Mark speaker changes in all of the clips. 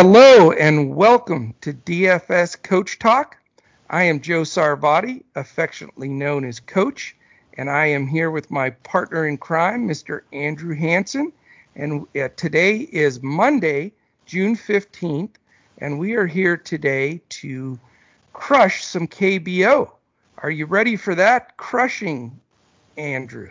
Speaker 1: Hello and welcome to DFS Coach Talk. I am Joe Sarvadi, affectionately known as Coach, and I am here with my partner in crime, Mr. Andrew Hanson. And uh, today is Monday, June 15th, and we are here today to crush some KBO. Are you ready for that crushing, Andrew?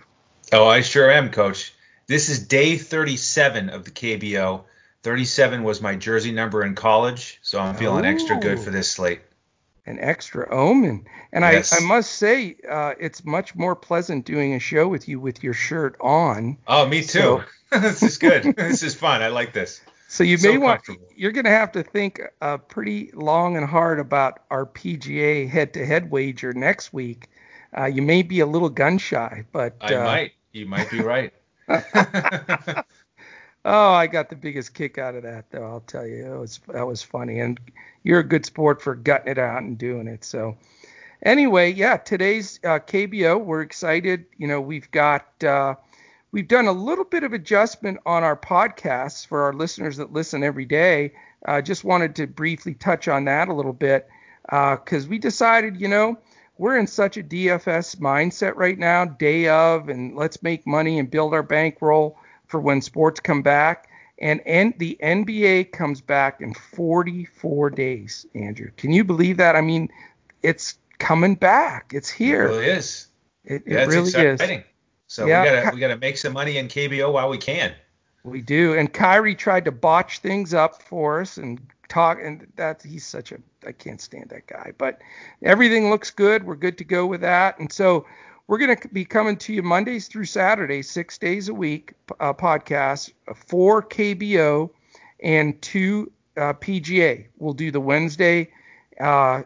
Speaker 2: Oh, I sure am, Coach. This is day 37 of the KBO. 37 was my jersey number in college, so I'm feeling extra good for this slate.
Speaker 1: An extra omen. And yes. I, I must say, uh, it's much more pleasant doing a show with you with your shirt on.
Speaker 2: Oh, me too. So. this is good. this is fun. I like this.
Speaker 1: So you so may want you're going to have to think uh, pretty long and hard about our PGA head-to-head wager next week. Uh, you may be a little gun shy, but
Speaker 2: I
Speaker 1: uh,
Speaker 2: might. You might be right.
Speaker 1: Oh, I got the biggest kick out of that, though. I'll tell you, it was that was funny, and you're a good sport for gutting it out and doing it. So, anyway, yeah, today's uh, KBO, we're excited. You know, we've got uh, we've done a little bit of adjustment on our podcasts for our listeners that listen every day. I uh, just wanted to briefly touch on that a little bit because uh, we decided, you know, we're in such a DFS mindset right now, day of, and let's make money and build our bankroll for when sports come back. And, and the NBA comes back in 44 days, Andrew. Can you believe that? I mean, it's coming back. It's here.
Speaker 2: It really is.
Speaker 1: It, yeah, it really exciting.
Speaker 2: is. So yeah, we gotta we gotta make some money in KBO while we can.
Speaker 1: We do. And Kyrie tried to botch things up for us and talk and that he's such a I can't stand that guy. But everything looks good. We're good to go with that. And so we're going to be coming to you Mondays through Saturdays, six days a week, uh, podcasts, four KBO and two uh, PGA. We'll do the Wednesday uh,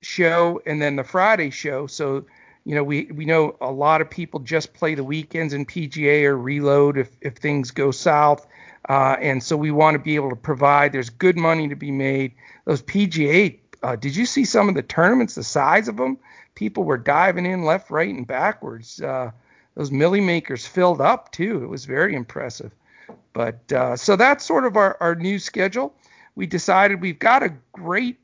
Speaker 1: show and then the Friday show. So, you know, we, we know a lot of people just play the weekends in PGA or reload if, if things go south. Uh, and so we want to be able to provide, there's good money to be made. Those PGA, uh, did you see some of the tournaments, the size of them? people were diving in left, right, and backwards. Uh, those millie makers filled up too. It was very impressive. But uh, so that's sort of our, our new schedule. We decided we've got a great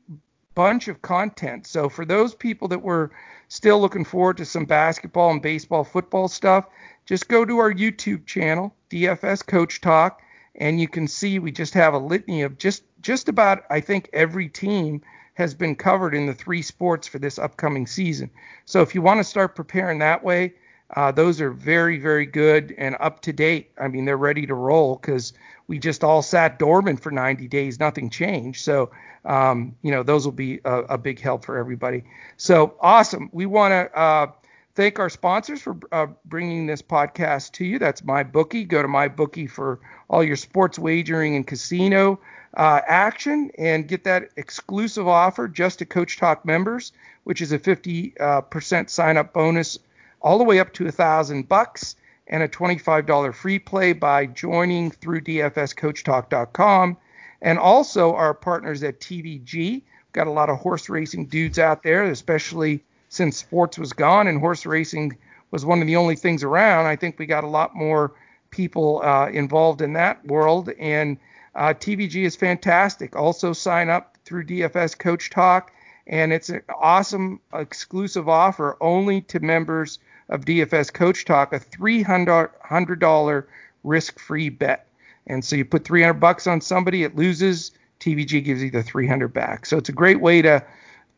Speaker 1: bunch of content. So for those people that were still looking forward to some basketball and baseball, football stuff, just go to our YouTube channel, DFS Coach Talk, and you can see we just have a litany of just just about I think every team has been covered in the three sports for this upcoming season. So if you want to start preparing that way, uh, those are very, very good and up to date. I mean, they're ready to roll because we just all sat dormant for 90 days, nothing changed. So, um, you know, those will be a, a, big help for everybody. So awesome. We want to uh, thank our sponsors for uh, bringing this podcast to you. That's my bookie. Go to my bookie for all your sports wagering and casino uh, action and get that exclusive offer just to Coach Talk members, which is a 50% uh, sign up bonus all the way up to a thousand bucks and a $25 free play by joining through dfscoachtalk.com. And also our partners at TVG. We've Got a lot of horse racing dudes out there, especially since sports was gone and horse racing was one of the only things around. I think we got a lot more people uh, involved in that world. And uh, TVG is fantastic. Also, sign up through DFS Coach Talk, and it's an awesome exclusive offer only to members of DFS Coach Talk, a $300 risk-free bet. And so you put 300 bucks on somebody, it loses. TVG gives you the 300 back. So it's a great way to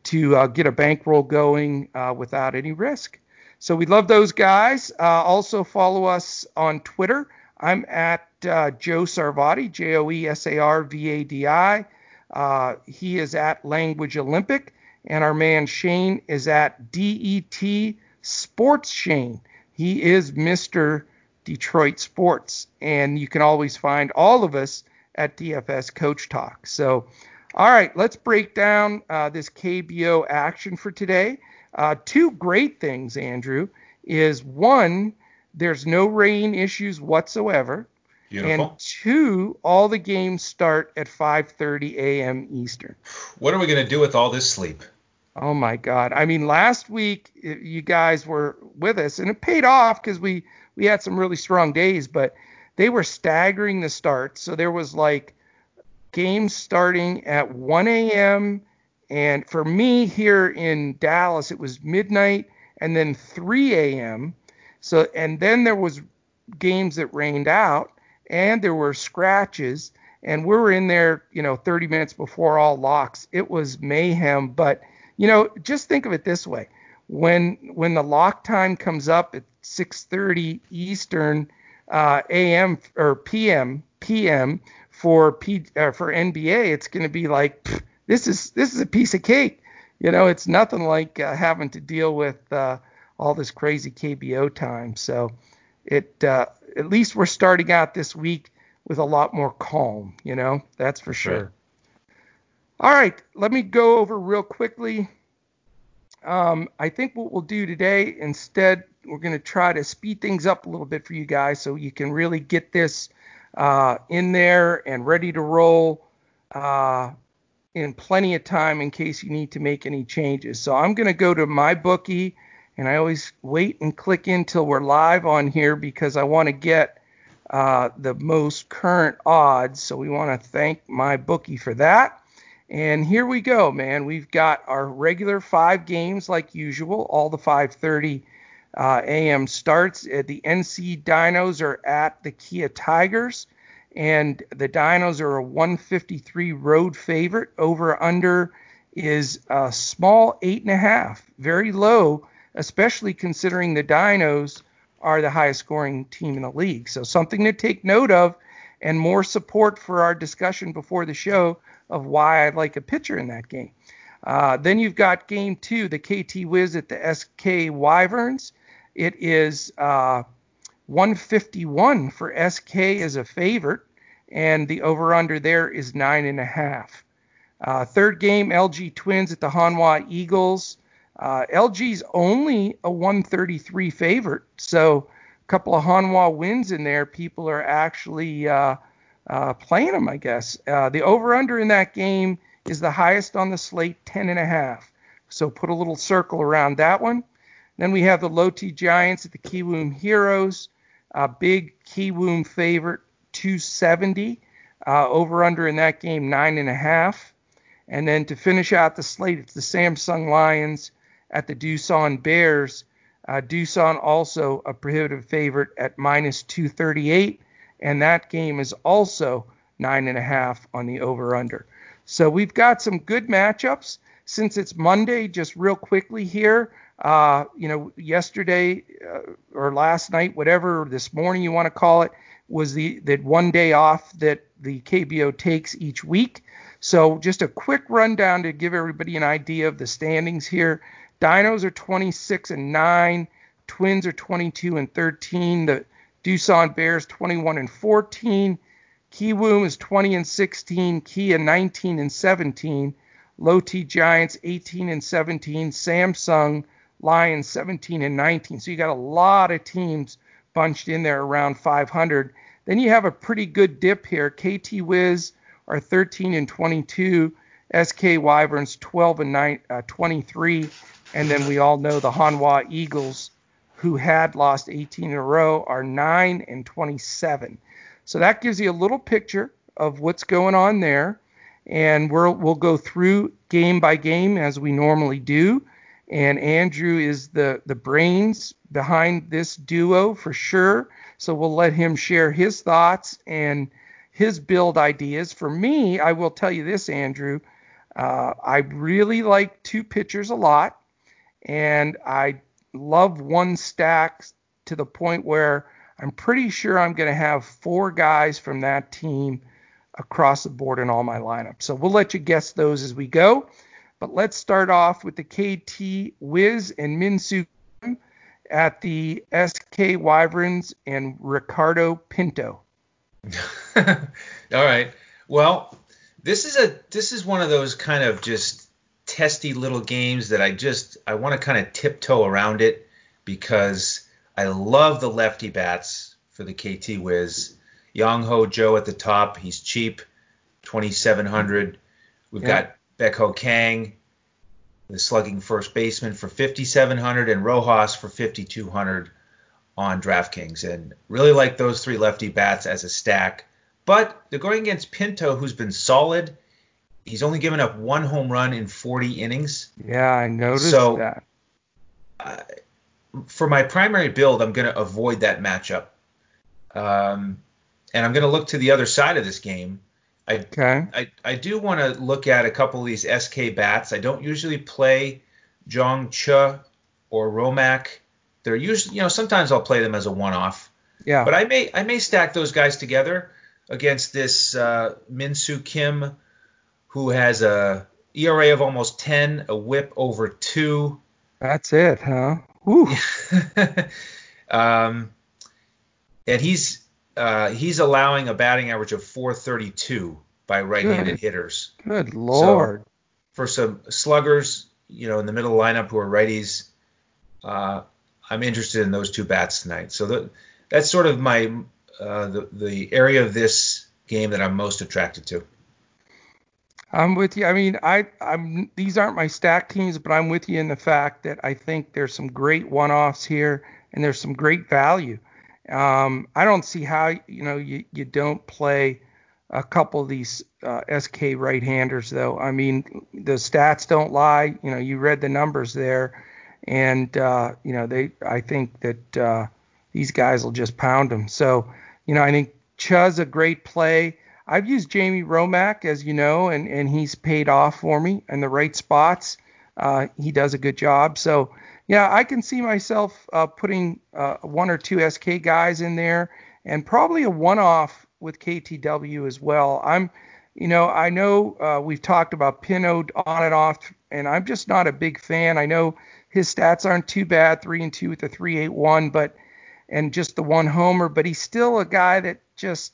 Speaker 1: to uh, get a bankroll going uh, without any risk. So we love those guys. Uh, also follow us on Twitter. I'm at uh, Joe Sarvadi, J O E S A R V A D I. Uh, he is at Language Olympic, and our man Shane is at DET Sports Shane. He is Mr. Detroit Sports, and you can always find all of us at DFS Coach Talk. So, all right, let's break down uh, this KBO action for today. Uh, two great things, Andrew, is one, there's no rain issues whatsoever.
Speaker 2: Beautiful.
Speaker 1: And two, all the games start at 5:30 a.m. Eastern.
Speaker 2: What are we going to do with all this sleep?
Speaker 1: Oh my God! I mean, last week you guys were with us, and it paid off because we we had some really strong days, but they were staggering the starts. So there was like games starting at 1 a.m. And for me here in Dallas, it was midnight and then 3 a.m. So and then there was games that rained out and there were scratches and we were in there, you know, 30 minutes before all locks. It was mayhem, but you know, just think of it this way: when when the lock time comes up at 6:30 Eastern uh, a.m. or p.m. p.m. for P, uh, for NBA, it's going to be like pff, this is this is a piece of cake. You know, it's nothing like uh, having to deal with uh, all this crazy KBO time. So it uh, at least we're starting out this week with a lot more calm. You know, that's for sure. Right. All right, let me go over real quickly. Um, I think what we'll do today, instead, we're going to try to speed things up a little bit for you guys so you can really get this uh, in there and ready to roll uh, in plenty of time in case you need to make any changes. So I'm going to go to my bookie, and I always wait and click in until we're live on here because I want to get uh, the most current odds. So we want to thank my bookie for that. And here we go, man. We've got our regular five games like usual, all the 5:30 uh, a.m. starts. Uh, the NC Dinos are at the Kia Tigers, and the Dinos are a 153 road favorite. Over under is a small eight and a half, very low, especially considering the Dinos are the highest scoring team in the league. So something to take note of, and more support for our discussion before the show of why I like a pitcher in that game. Uh, then you've got game two, the KT Wiz at the SK Wyverns. It is uh, 151 for SK as a favorite, and the over under there is nine and a half. Uh, third game, LG Twins at the Hanwha Eagles. Uh, LG's only a 133 favorite, so a couple of Hanwha wins in there. People are actually uh, uh, playing them, I guess. Uh, the over/under in that game is the highest on the slate, 10 and a half. So put a little circle around that one. Then we have the Lotte Giants at the Kiwoom Heroes. A big Kiwoom favorite, 270. Uh, over under in that game, nine and a half. And then to finish out the slate, it's the Samsung Lions at the Doosan Bears. Uh, Doosan also a prohibitive favorite at minus 238 and that game is also nine and a half on the over under. So we've got some good matchups. Since it's Monday, just real quickly here, uh, you know, yesterday uh, or last night, whatever, this morning you want to call it, was the that one day off that the KBO takes each week. So just a quick rundown to give everybody an idea of the standings here. Dinos are 26 and 9, Twins are 22 and 13. The Doosan Bears 21 and 14. Kiwoom is 20 and 16. Kia 19 and 17. Lotte Giants 18 and 17. Samsung Lions 17 and 19. So you got a lot of teams bunched in there around 500. Then you have a pretty good dip here. KT Wiz are 13 and 22. SK Wyverns 12 and 9, uh, 23. And then we all know the Hanwha Eagles who had lost 18 in a row are 9 and 27. So that gives you a little picture of what's going on there. And we'll, we'll go through game by game as we normally do. And Andrew is the, the brains behind this duo for sure. So we'll let him share his thoughts and his build ideas. For me, I will tell you this, Andrew. Uh, I really like two pitchers a lot, and I love one stack to the point where I'm pretty sure I'm going to have four guys from that team across the board in all my lineups. So we'll let you guess those as we go. But let's start off with the KT Wiz and Minsu at the SK Wyverns and Ricardo Pinto.
Speaker 2: all right. Well, this is a this is one of those kind of just testy little games that I just I want to kind of tiptoe around it because I love the lefty bats for the KT Wiz. Young Ho Joe at the top, he's cheap, 2700. We've yeah. got Baek-ho Kang, the slugging first baseman for 5700 and Rojas for 5200 on DraftKings and really like those three lefty bats as a stack. But they're going against Pinto, who's been solid. He's only given up one home run in 40 innings.
Speaker 1: Yeah, I noticed
Speaker 2: So-
Speaker 1: that.
Speaker 2: Uh, for my primary build, I'm going to avoid that matchup. Um, and I'm going to look to the other side of this game. I
Speaker 1: Okay.
Speaker 2: I, I do want to look at a couple of these SK bats. I don't usually play Jong Cha or Romak. They're usually, you know, sometimes I'll play them as a one-off,
Speaker 1: Yeah.
Speaker 2: but I may I may stack those guys together against this uh, Minsu Kim, who has a ERA of almost 10, a WHIP over two.
Speaker 1: That's it, huh? Whew.
Speaker 2: um, and he's uh, he's allowing a batting average of 432 by right-handed
Speaker 1: Good.
Speaker 2: hitters.
Speaker 1: Good lord.
Speaker 2: for some sluggers, you know, in the middle lineup who are righties, uh, I'm interested in those two bats tonight. So that, that's sort of my uh, the the area of this game that I'm most attracted to.
Speaker 1: I'm with you. I mean, I I'm these aren't my stack teams, but I'm with you in the fact that I think there's some great one-offs here and there's some great value. Um, I don't see how you know you you don't play a couple of these uh, SK right-handers though. I mean, the stats don't lie. You know, you read the numbers there, and uh, you know they. I think that uh, these guys will just pound them. So, you know, I think Cha's a great play. I've used Jamie Romak, as you know, and, and he's paid off for me in the right spots. Uh, he does a good job. So, yeah, I can see myself uh, putting uh, one or two SK guys in there and probably a one off with KTW as well. I'm, you know, I know uh, we've talked about Pinto on and off, and I'm just not a big fan. I know his stats aren't too bad, three and two with a 3.81, but and just the one homer, but he's still a guy that just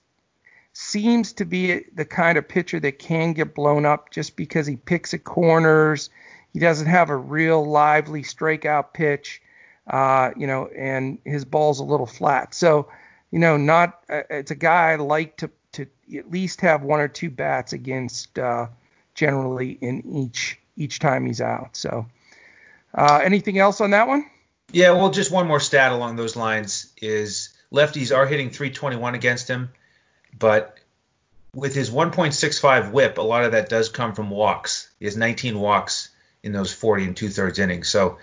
Speaker 1: seems to be the kind of pitcher that can get blown up just because he picks at corners. He doesn't have a real lively strikeout pitch, uh, you know, and his ball's a little flat. So, you know, not uh, it's a guy I like to to at least have one or two bats against uh, generally in each each time he's out. So, uh, anything else on that one?
Speaker 2: Yeah, well, just one more stat along those lines is lefties are hitting 321 against him, but with his 1.65 WHIP, a lot of that does come from walks. He has 19 walks in those 40 and two thirds innings. So,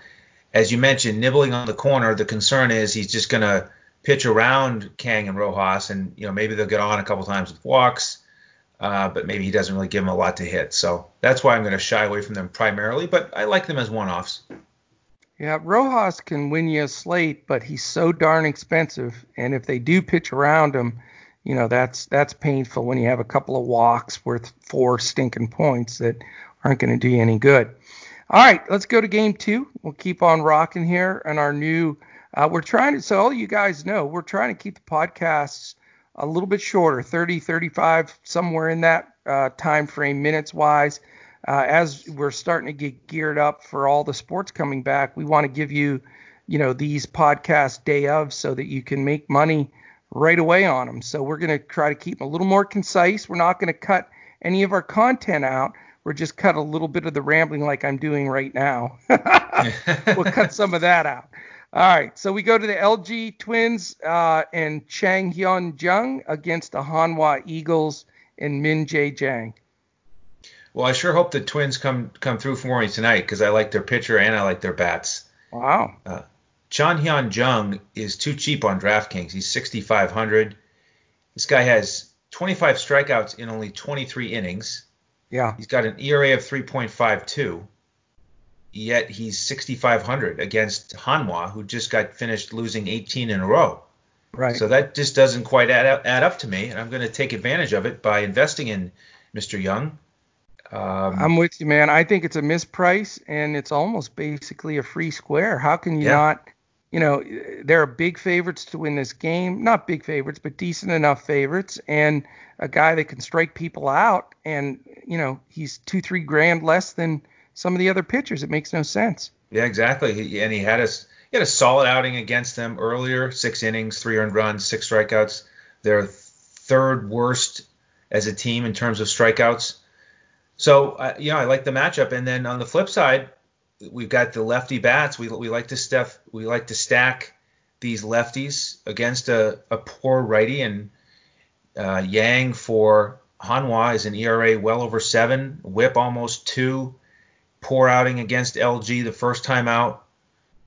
Speaker 2: as you mentioned, nibbling on the corner, the concern is he's just going to pitch around Kang and Rojas, and you know maybe they'll get on a couple times with walks, uh, but maybe he doesn't really give them a lot to hit. So that's why I'm going to shy away from them primarily, but I like them as one-offs.
Speaker 1: Yeah, Rojas can win you a slate, but he's so darn expensive. And if they do pitch around him, you know that's that's painful when you have a couple of walks worth four stinking points that aren't going to do you any good. All right, let's go to game two. We'll keep on rocking here, and our new. Uh, we're trying to, so all you guys know, we're trying to keep the podcasts a little bit shorter, 30, 35, somewhere in that uh, time frame, minutes wise uh, as we're starting to get geared up for all the sports coming back, we want to give you, you know, these podcasts day of so that you can make money right away on them. So we're going to try to keep them a little more concise. We're not going to cut any of our content out. We're just cut a little bit of the rambling like I'm doing right now. we'll cut some of that out. All right, so we go to the LG Twins uh, and Chang Hyun Jung against the Hanwha Eagles and Min Jae Jang.
Speaker 2: Well, I sure hope the Twins come come through for me tonight because I like their pitcher and I like their bats.
Speaker 1: Wow.
Speaker 2: Uh, Chan Hyun Jung is too cheap on DraftKings. He's 6,500. This guy has 25 strikeouts in only 23 innings.
Speaker 1: Yeah.
Speaker 2: He's got an ERA of 3.52. Yet he's 6,500 against Hanwha, who just got finished losing 18 in a row.
Speaker 1: Right.
Speaker 2: So that just doesn't quite add up, add up to me, and I'm going to take advantage of it by investing in Mr. Young. Um,
Speaker 1: I'm with you, man. I think it's a misprice and it's almost basically a free square. How can you
Speaker 2: Yeah.
Speaker 1: not? You know, there are big favorites to win this game. Not big favorites, but decent enough favorites. And a guy that can strike people out. And, you know, he's two, three grand less than some of the other pitchers. It makes no sense.
Speaker 2: Yeah, exactly. He, and he had a he had a solid outing against them earlier. Six innings, three earned runs, six strikeouts. They're third worst as a team in terms of strikeouts. So uh, you know, I like the matchup. And then on the flip side, we've got the lefty bats. We we like to stuff. We like to stack these lefties against a, a poor righty. And Uh, Yang for Hanwha is an ERA well over seven, WHIP almost two, poor outing against LG the first time out.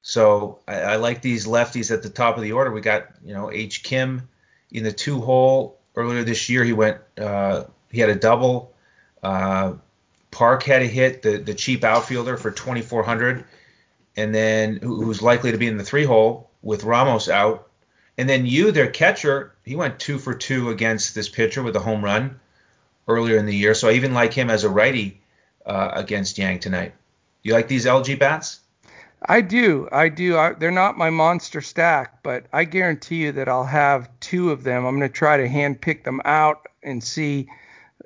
Speaker 2: So I, I, like these lefties at the top of the order. We got you know H Kim in the two hole earlier this year. He went uh, he had a double. Uh, Park had a hit, the the cheap outfielder for 2400, and then who's likely to be in the three hole with Ramos out. And then you, their catcher, he went two for two against this pitcher with a home run earlier in the year. So I even like him as a righty uh, against Yang tonight. You like these LG bats?
Speaker 1: I do. I do. I, they're not my monster stack, but I guarantee you that I'll have two of them. I'm going to try to hand pick them out and see,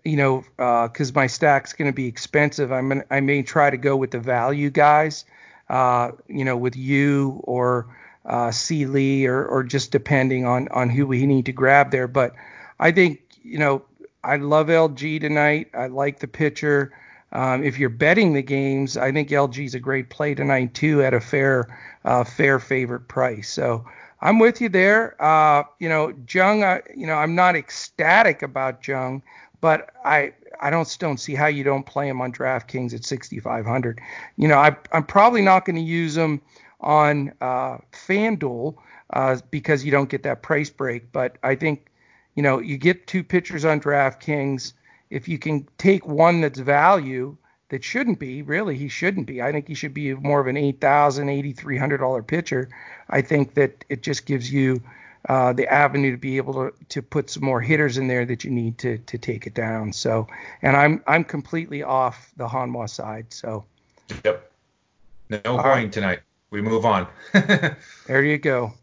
Speaker 1: you know, because uh, my stack's going to be expensive. I'm gonna, I may try to go with the value guys, uh, you know, with you or uh, C. Lee or, or just depending on on who we need to grab there. But I think, you know, I love LG tonight. I like the pitcher. Um, if you're betting the games, I think LG is a great play tonight too at a fair, uh, fair favorite price. So I'm with you there. Uh, you know, Jung, you know, I'm not ecstatic about Jung, but I, I don't don't see how you don't play him on DraftKings at 6,500. You know, I, I'm probably not going to use him on uh, FanDuel uh, because you don't get that price break. But I think, you know, you get two pitchers on DraftKings if you can take one that's value that shouldn't be really he shouldn't be i think he should be more of an 8000 $8300 pitcher i think that it just gives you uh, the avenue to be able to, to put some more hitters in there that you need to to take it down so and i'm i'm completely off the hanwha side so
Speaker 2: yep no going right. tonight we move on
Speaker 1: there you go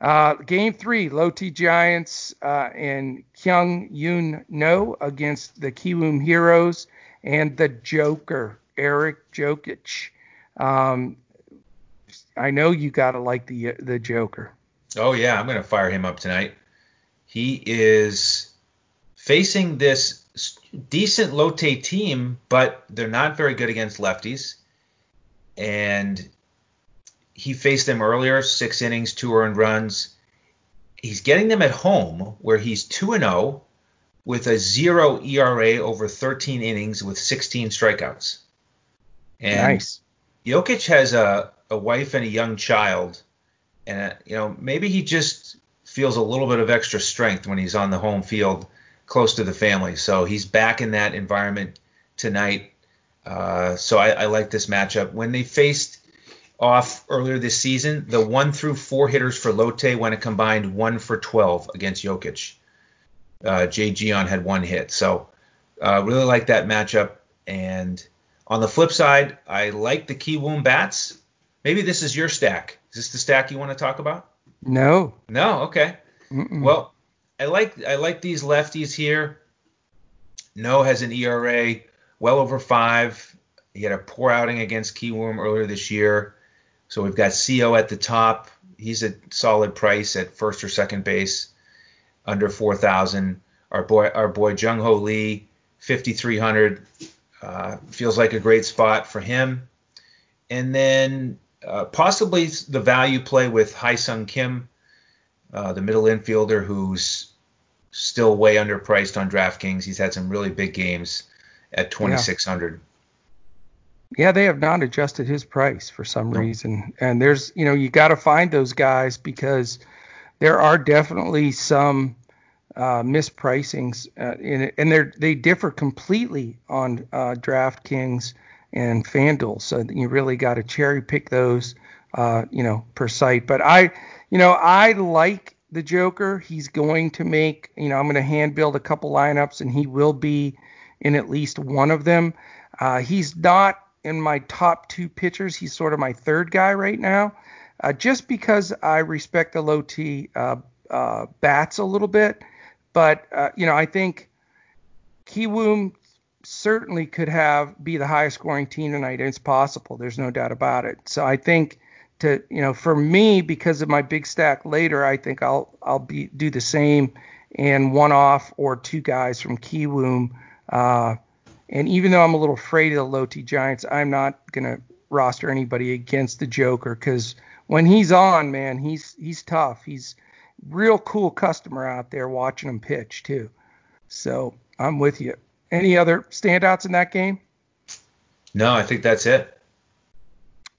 Speaker 1: uh, game three, Lotte Giants uh, and Kyung Yoon No against the Kiwoom Heroes and the Joker, Eric Jokisch. Um, I know you gotta like the the Joker.
Speaker 2: Oh yeah, I'm gonna fire him up tonight. He is facing this decent Lotte team, but they're not very good against lefties. And he faced them earlier, six innings, two earned runs. He's getting them at home where he's 2 and 0 with a 0 ERA over 13 innings with 16 strikeouts. And nice. Jokisch has a, a wife and a young child and you know, maybe he just feels a little bit of extra strength when he's on the home field close to the family. So he's back in that environment tonight. Uh, so I, I like this matchup. When they faced off earlier this season, the one through four hitters for Lotte went a combined one for 12 against Jokisch. Uh, Jay Gion had one hit. So uh, really like that matchup. And on the flip side, I like the Kiwoom bats. Maybe this is your stack. Is this the stack you want to talk about?
Speaker 1: No.
Speaker 2: No. Okay. Mm-mm. Well, I like I like these lefties here. No has an ERA well over five. He had a poor outing against Kiwoom earlier this year. So we've got Co at the top. He's a solid price at first or second base, under 4,000. Our boy, our boy Jung Ho Lee, 5,300. Uh, feels like a great spot for him. And then uh, possibly the value play with Ha-Seong Kim, uh, the middle infielder who's still way underpriced on DraftKings. He's had some really big games at 2,600. Yeah.
Speaker 1: Yeah, they have not adjusted his price for some no. reason. And there's, you know, you got to find those guys because there are definitely some uh, mispricings uh, in it, and they they differ completely on uh, DraftKings and FanDuel. So you really got to cherry pick those, uh, you know, per site. But I, you know, I like the Joker. He's going to make, you know, I'm going to hand build a couple lineups, and he will be in at least one of them. Uh, he's not in my top two pitchers. He's sort of my third guy right now, uh, just because I respect the Lotte uh, uh, bats a little bit. But uh, you know, I think Kiwoom certainly could have be the highest scoring team tonight. It's possible. There's no doubt about it. So I think to you know, for me, because of my big stack later, I think I'll I'll be do the same and one off or two guys from Kiwoom. Uh, and even though I'm a little afraid of the Lotte Giants, I'm not gonna roster anybody against the Joker because when he's on, man, he's he's tough. He's real cool customer out there watching him pitch too. So I'm with you. Any other standouts in that game?
Speaker 2: No, I think that's it.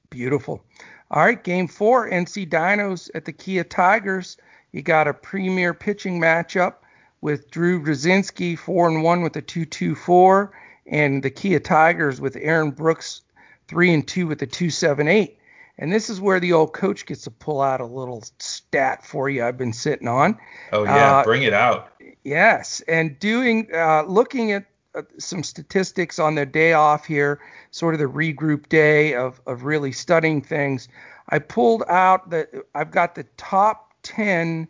Speaker 1: Beautiful. All right, game four, NC Dinos at the Kia Tigers. You got a premier pitching matchup with Drew Rucinski, four and one with a two two four, and the Kia Tigers with Aaron Brooks, three and two with a two seven eight. And this is where the old coach gets to pull out a little stat for you. I've been sitting on.
Speaker 2: Oh yeah, uh, bring it out.
Speaker 1: Yes, and doing uh, looking at some statistics on their day off here, sort of the regroup day of of really studying things. I pulled out that I've got the top 10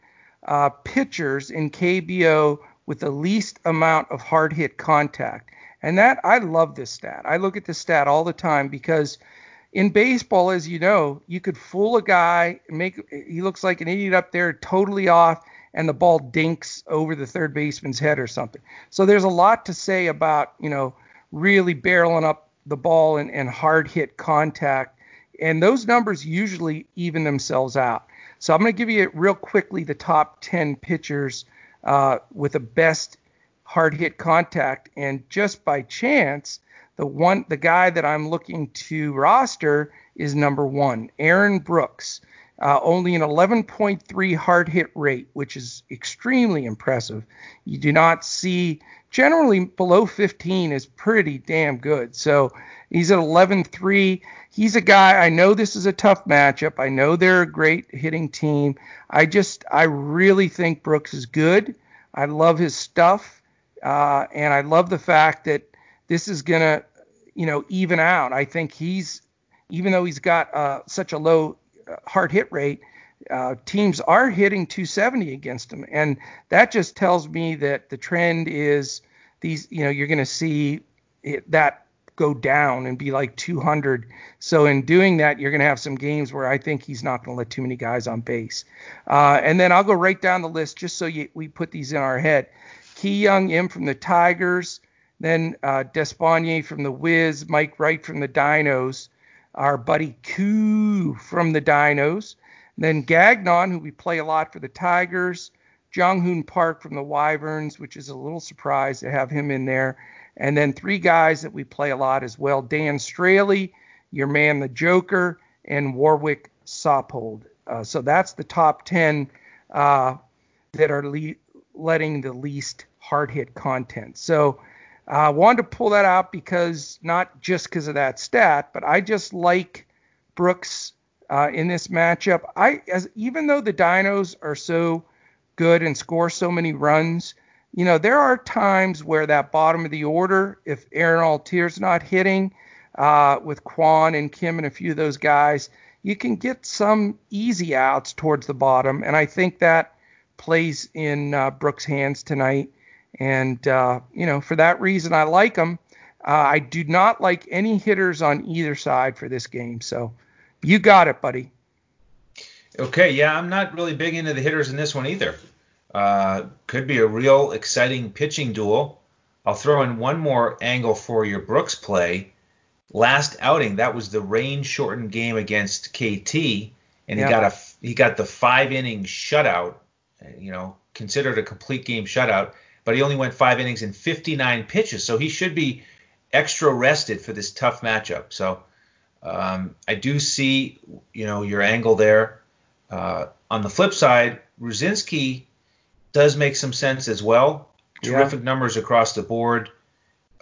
Speaker 1: uh, pitchers in KBO with the least amount of hard hit contact. And that I love this stat. I look at this stat all the time because in baseball, as you know, you could fool a guy, make he looks like an idiot up there, totally off, and the ball dinks over the third baseman's head or something. So there's a lot to say about you know really barreling up the ball and, and hard hit contact, and those numbers usually even themselves out. So I'm going to give you real quickly the top 10 pitchers uh, with the best hard hit contact, and just by chance, the one the guy that I'm looking to roster is number one, Aaron Brooks. Uh, only an 11.3 hard hit rate, which is extremely impressive. You do not see generally below 15 is pretty damn good. So he's at 11.3. He's a guy. I know this is a tough matchup. I know they're a great hitting team. I just I really think Brooks is good. I love his stuff, uh, and I love the fact that this is gonna, you know, even out. I think he's, even though he's got uh, such a low hard hit rate, uh, teams are hitting 270 against him, and that just tells me that the trend is these. You know, you're going to see it, that go down and be like 200. So in doing that, you're going to have some games where I think he's not going to let too many guys on base. Uh, and then I'll go right down the list just so you, we put these in our head. Key Young Im from the Tigers, then uh, Despaigne from the Wiz, Mike Wright from the Dinos, our buddy Koo from the Dinos, then Gagnon, who we play a lot for the Tigers, Jung Hoon Park from the Wyverns, which is a little surprise to have him in there, and then three guys that we play a lot as well: Dan Straily, your man the Joker, and Warwick Saupold. Uh, so that's the top ten uh, that are le- letting the least hard hit content. So I uh, wanted to pull that out because not just because of that stat, but I just like Brooks uh, in this matchup. I as even though the Dinos are so good and score so many runs, you know there are times where that bottom of the order, if Aaron Altherr's not hitting, uh, with Kwan and Kim and a few of those guys, you can get some easy outs towards the bottom, and I think that plays in uh, Brooks' hands tonight. And, uh, you know, for that reason, I like them. Uh, I do not like any hitters on either side for this game. So you got it, buddy.
Speaker 2: Okay. Yeah, I'm not really big into the hitters in this one either. Uh, could be a real exciting pitching duel. I'll throw in one more angle for your Brooks play. Last outing, that was the rain shortened game against KT, and he got a he got the five inning shutout. You know, considered a complete game shutout but he only went five innings and 59 pitches, so he should be extra rested for this tough matchup. So um, I do see, you know, your angle there. Uh, on the flip side, Rucinski does make some sense as well. Terrific yeah. numbers across the board,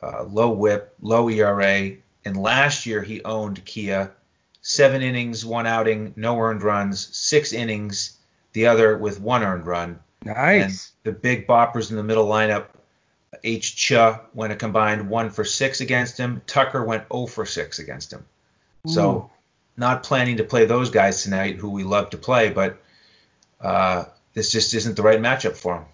Speaker 2: uh, low WHIP, low ERA, and last year he owned Kia. Seven innings, one outing, no earned runs. Six innings, the other with one earned run.
Speaker 1: Nice.
Speaker 2: And the big boppers in the middle lineup, H. Cha went a combined one for six against him. Tucker went 0 for six against him. Ooh. So not planning to play those guys tonight, who we love to play, but uh, this just isn't the right matchup for him.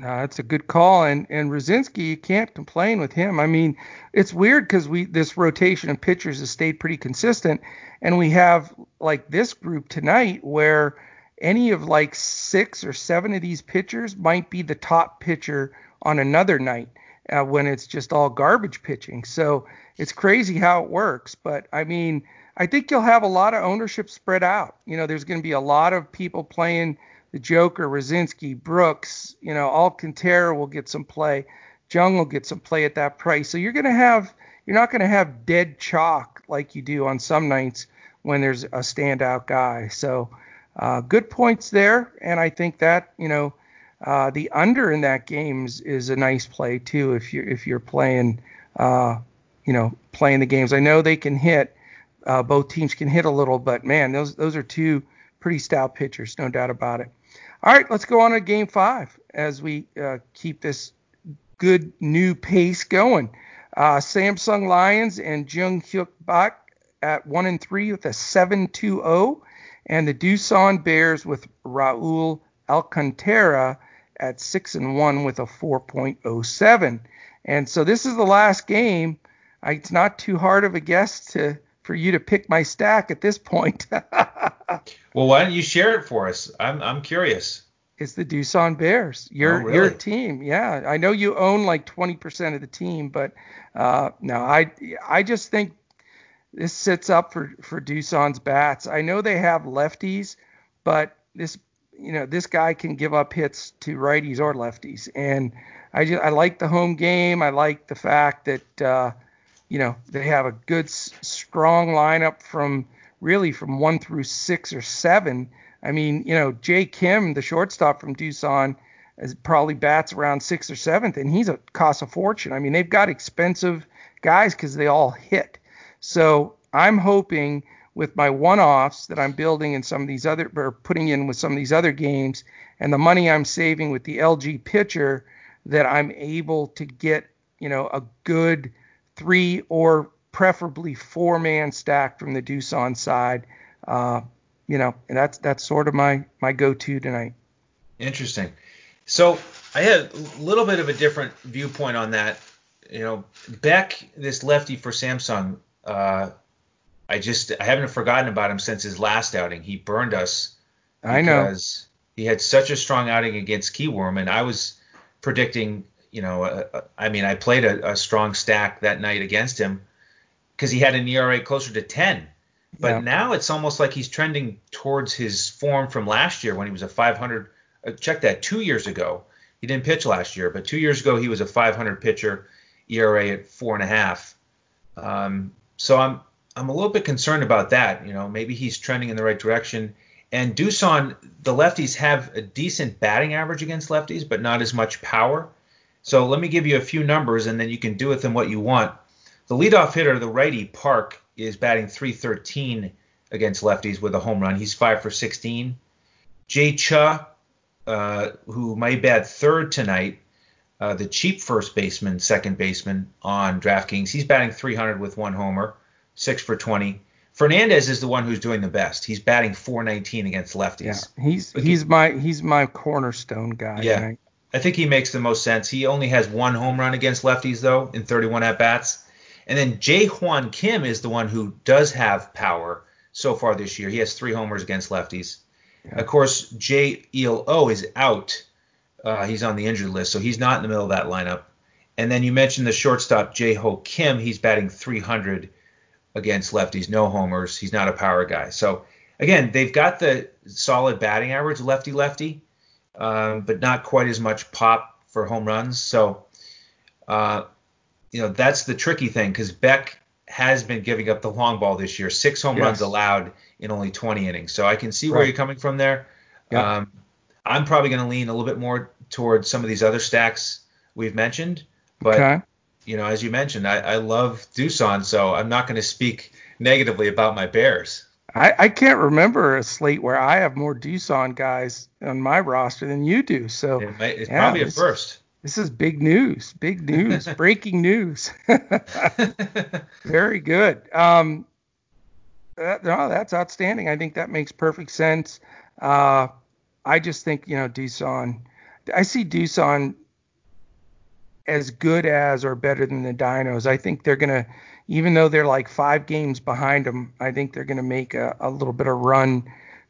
Speaker 1: No, that's a good call, and and Rucinski, you can't complain with him. I mean, it's weird because we this rotation of pitchers has stayed pretty consistent, and we have like this group tonight where any of like six or seven of these pitchers might be the top pitcher on another night uh, when it's just all garbage pitching. So it's crazy how it works. But I mean, I think you'll have a lot of ownership spread out. You know, there's going to be a lot of people playing the Joker, Rucinski, Brooks, you know, Alcantara will get some play. Jung will get some play at that price. So you're going to have, you're not going to have dead chalk like you do on some nights when there's a standout guy. So uh, good points there. And I think that, you know, uh, the under in that game is, is, a nice play too if you're if you're playing uh, you know playing the games. I know they can hit uh, both teams can hit a little, but man, those those are two pretty stout pitchers, no doubt about it. All right, let's go on to game five as we uh, keep this good new pace going. Samsung Lions and Jung Hyuk Bak at one and three with a 7-2-0, and the Doosan Bears with Raul Alcantara at six and one with a 4.07. And so this is the last game. I, it's not too hard of a guess to for you to pick my stack at this point.
Speaker 2: well, why don't you share it for us? I'm I'm curious.
Speaker 1: It's the Doosan Bears. Your oh, really? your team. Yeah, I know you own like 20% of the team, but uh, no, I I just think this sits up for for Doosan's bats. I know they have lefties, but this you know this guy can give up hits to righties or lefties, and I just I like the home game. I like the fact that uh, you know, they have a good, strong lineup from really from one through six or seven. I mean, you know, Jay Kim, the shortstop from Doosan, is probably bats around sixth or seventh, and he's a cost a fortune. I mean, they've got expensive guys because they all hit. So I'm hoping with my one-offs that I'm building in some of these other or putting in with some of these other games, and the money I'm saving with the LG pitcher, that I'm able to get you know a good three or preferably four man stack from the Doosan side. Uh, you know, and that's that's sort of my my go-to tonight.
Speaker 2: Interesting. So I had a little bit of a different viewpoint on that. You know, Beck, this lefty for Samsung, uh, I just I haven't forgotten about him since his last outing. He burned us.
Speaker 1: I know.
Speaker 2: Because he had such a strong outing against Kiwoom, and I was predicting you know, uh, uh, I mean, I played a, a, strong stack that night against him because he had an ERA closer to 10. But yeah. now it's almost like he's trending towards his form from last year when he was a 500. Uh, check that, two years ago. He didn't pitch last year, but two years ago he was a 500 pitcher, ERA at four and a half. Um, so I'm I'm a little bit concerned about that. You know, maybe he's trending in the right direction. And Doosan, the lefties have a decent batting average against lefties, but not as much power. So let me give you a few numbers, and then you can do with them what you want. The leadoff hitter, the righty Park, is batting 313 against lefties with a home run. He's five for 16. Jay Cha, uh, who might bat third tonight, uh, the cheap first baseman, second baseman on DraftKings, he's batting 300 with one homer, six for 20. Fernandez is the one who's doing the best. He's batting 419 against lefties.
Speaker 1: Yeah, he's he's my he's my cornerstone guy.
Speaker 2: Yeah, right? I think he makes the most sense. He only has one home run against lefties though in 31 at bats. And then Jae-Hwan Kim is the one who does have power so far this year. He has three homers against lefties. Yeah. Of course, Jay ELO is out. Uh, he's on the injured list, so he's not in the middle of that lineup. And then you mentioned the shortstop Jae-Ho Kim. He's batting 300 against lefties, no homers. He's not a power guy. So again, they've got the solid batting average, lefty lefty um, but not quite as much pop for home runs. So, uh, you know, that's the tricky thing because Beck has been giving up the long ball this year. Six home yes. runs allowed in only 20 innings. So I can see right. where you're coming from there. Yeah. Um, I'm probably going to lean a little bit more towards some of these other stacks we've mentioned. But, okay. you know, as you mentioned, I, I love Doosan, so I'm not going to speak negatively about my Bears.
Speaker 1: I, I can't remember a slate where I have more Doosan guys on my roster than you do. So
Speaker 2: it might, it's yeah, probably a first.
Speaker 1: This is big news. Big news. breaking news. Very good. Um, that, no, that's outstanding. I think that makes perfect sense. Uh, I just think you know Doosan. I see Doosan as good as or better than the Dinos. I think they're gonna even though they're like five games behind them, I think they're going to make a, a, little bit of run.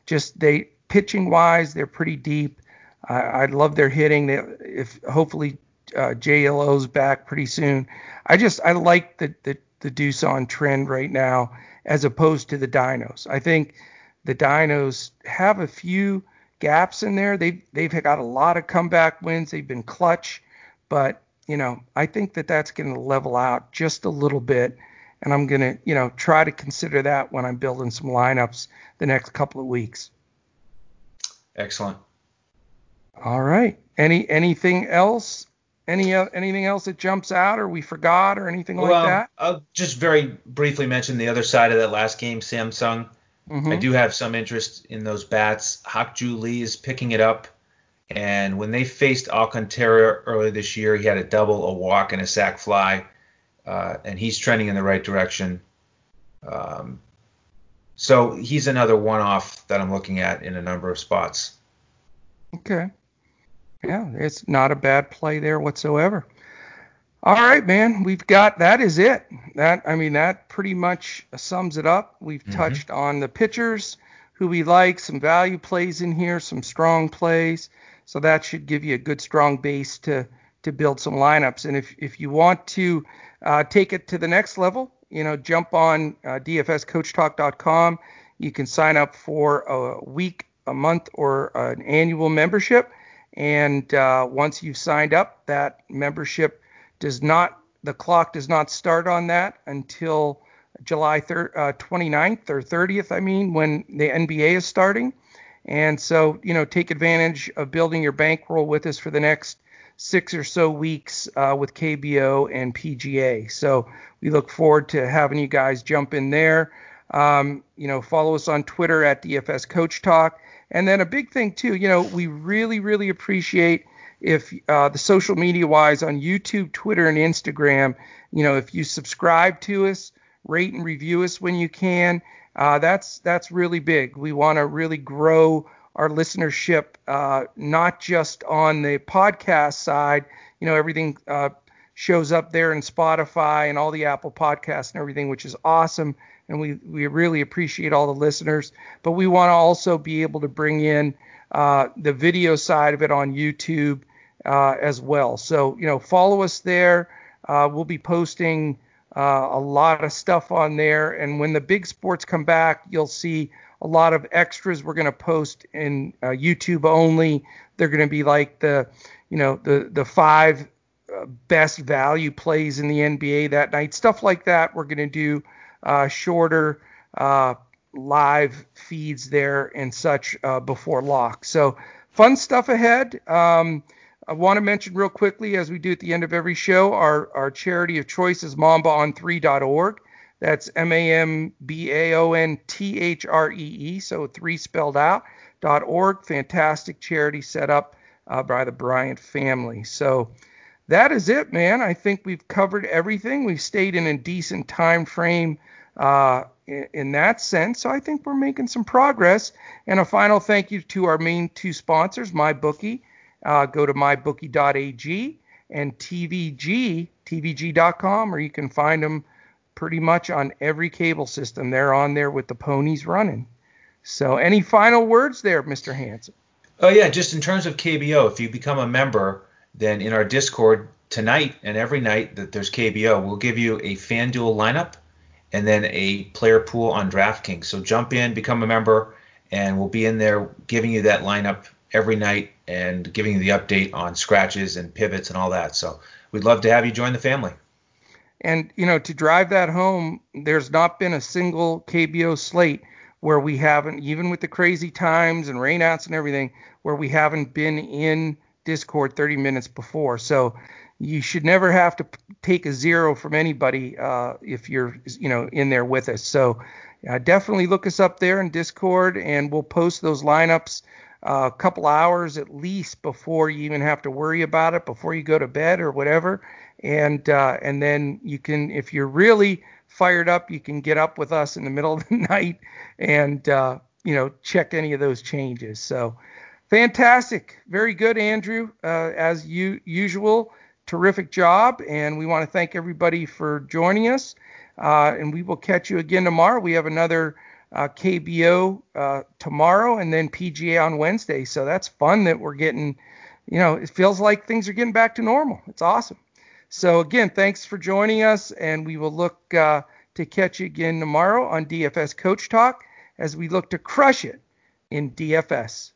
Speaker 1: Just they pitching wise, they're pretty deep. I, love their hitting. They, if hopefully uh, JLO's back pretty soon. I just I like the the the trend right now as opposed to the Dinos. I think the Dinos have a few gaps in there. They've they've got a lot of comeback wins. They've been clutch, but you know I think that that's going to level out just a little bit, and I'm going to you know try to consider that when I'm building some lineups the next couple of weeks.
Speaker 2: Excellent.
Speaker 1: All right. Any anything else? Any uh, anything else that jumps out or we forgot or anything
Speaker 2: well,
Speaker 1: like that?
Speaker 2: I'll just very briefly mention the other side of that last game, Samsung. Mm-hmm. I do have some interest in those bats. Hak-Ju Lee is picking it up. And when they faced Alcantara earlier this year, he had a double, a walk, and a sac fly. Uh, and he's trending in the right direction. Um, so he's another one off that I'm looking at in a number of spots.
Speaker 1: Okay. Yeah, it's not a bad play there whatsoever. All right, man. We've got that is it. That I mean that pretty much sums it up. We've mm-hmm. touched on the pitchers, who we like, some value plays in here, some strong plays. So that should give you a good strong base to to build some lineups. And if if you want to uh, take it to the next level, you know, jump on uh, dfscoachtalk.com. You can sign up for a week, a month, or an annual membership. And uh, once you've signed up, that membership does not the clock does not start on that until July uh, 29th or 30th, I mean, when the NBA is starting. And so, you know, take advantage of building your bankroll with us for the next six or so weeks uh, with KBO and PGA. So we look forward to having you guys jump in there. Um, you know, follow us on Twitter at DFS Coach Talk. And then a big thing too, you know, we really, really appreciate if uh, the social media wise on YouTube, Twitter, and Instagram, you know, if you subscribe to us, rate and review us when you can, uh, that's that's really big. We want to really grow our listenership, uh, not just on the podcast side. You know, everything uh, shows up there in Spotify and all the Apple podcasts and everything, which is awesome. And we we really appreciate all the listeners. But we want to also be able to bring in uh, the video side of it on YouTube uh, as well. So, you know, follow us there. Uh, we'll be posting uh, a lot of stuff on there. And when the big sports come back, you'll see a lot of extras we're going to post in uh, YouTube only. They're going to be like the, you know, the the five uh, best value plays in the NBA that night, stuff like that. We're going to do uh, shorter live feeds there and such before lock. So fun stuff ahead. Um, I want to mention real quickly, as we do at the end of every show, our, our charity of choice is mambaon3.org. That's M A M B A O N T H R E E, so three spelled out, dot org. Fantastic charity set up uh, by the Bryant family. So that is it, man. I think we've covered everything. We've stayed in a decent time frame uh, in, in, that sense. So I think we're making some progress. And a final thank you to our main two sponsors, MyBookie uh, go to mybookie.ag and TVG, TVG.com, or you can find them pretty much on every cable system. They're on there with the ponies running. So, any final words there, Mr. Hanson?
Speaker 2: Oh, yeah, just in terms of KBO, if you become a member, then in our Discord tonight and every night that there's KBO, we'll give you a FanDuel lineup and then a player pool on DraftKings. So, jump in, become a member, and we'll be in there giving you that lineup every night and giving you the update on scratches and pivots and all that. So we'd love to have you join the family.
Speaker 1: And you know, to drive that home, there's not been a single KBO slate where we haven't, even with the crazy times and rainouts and everything, where we haven't been in Discord 30 minutes before. So you should never have to take a zero from anybody uh, if you're, you know, in there with us. So uh, definitely look us up there in Discord, and we'll post those lineups a couple hours at least before you even have to worry about it, before you go to bed or whatever. And uh, and then you can, if you're really fired up, you can get up with us in the middle of the night and uh, you know check any of those changes. So fantastic, very good, Andrew, uh, as you usual. Terrific job, and we want to thank everybody for joining us. Uh, and we will catch you again tomorrow. We have another uh, KBO uh, tomorrow and then PGA on Wednesday. So that's fun that we're getting, you know, it feels like things are getting back to normal. It's awesome. So again, thanks for joining us, and we will look uh, to catch you again tomorrow on DFS Coach Talk as we look to crush it in DFS.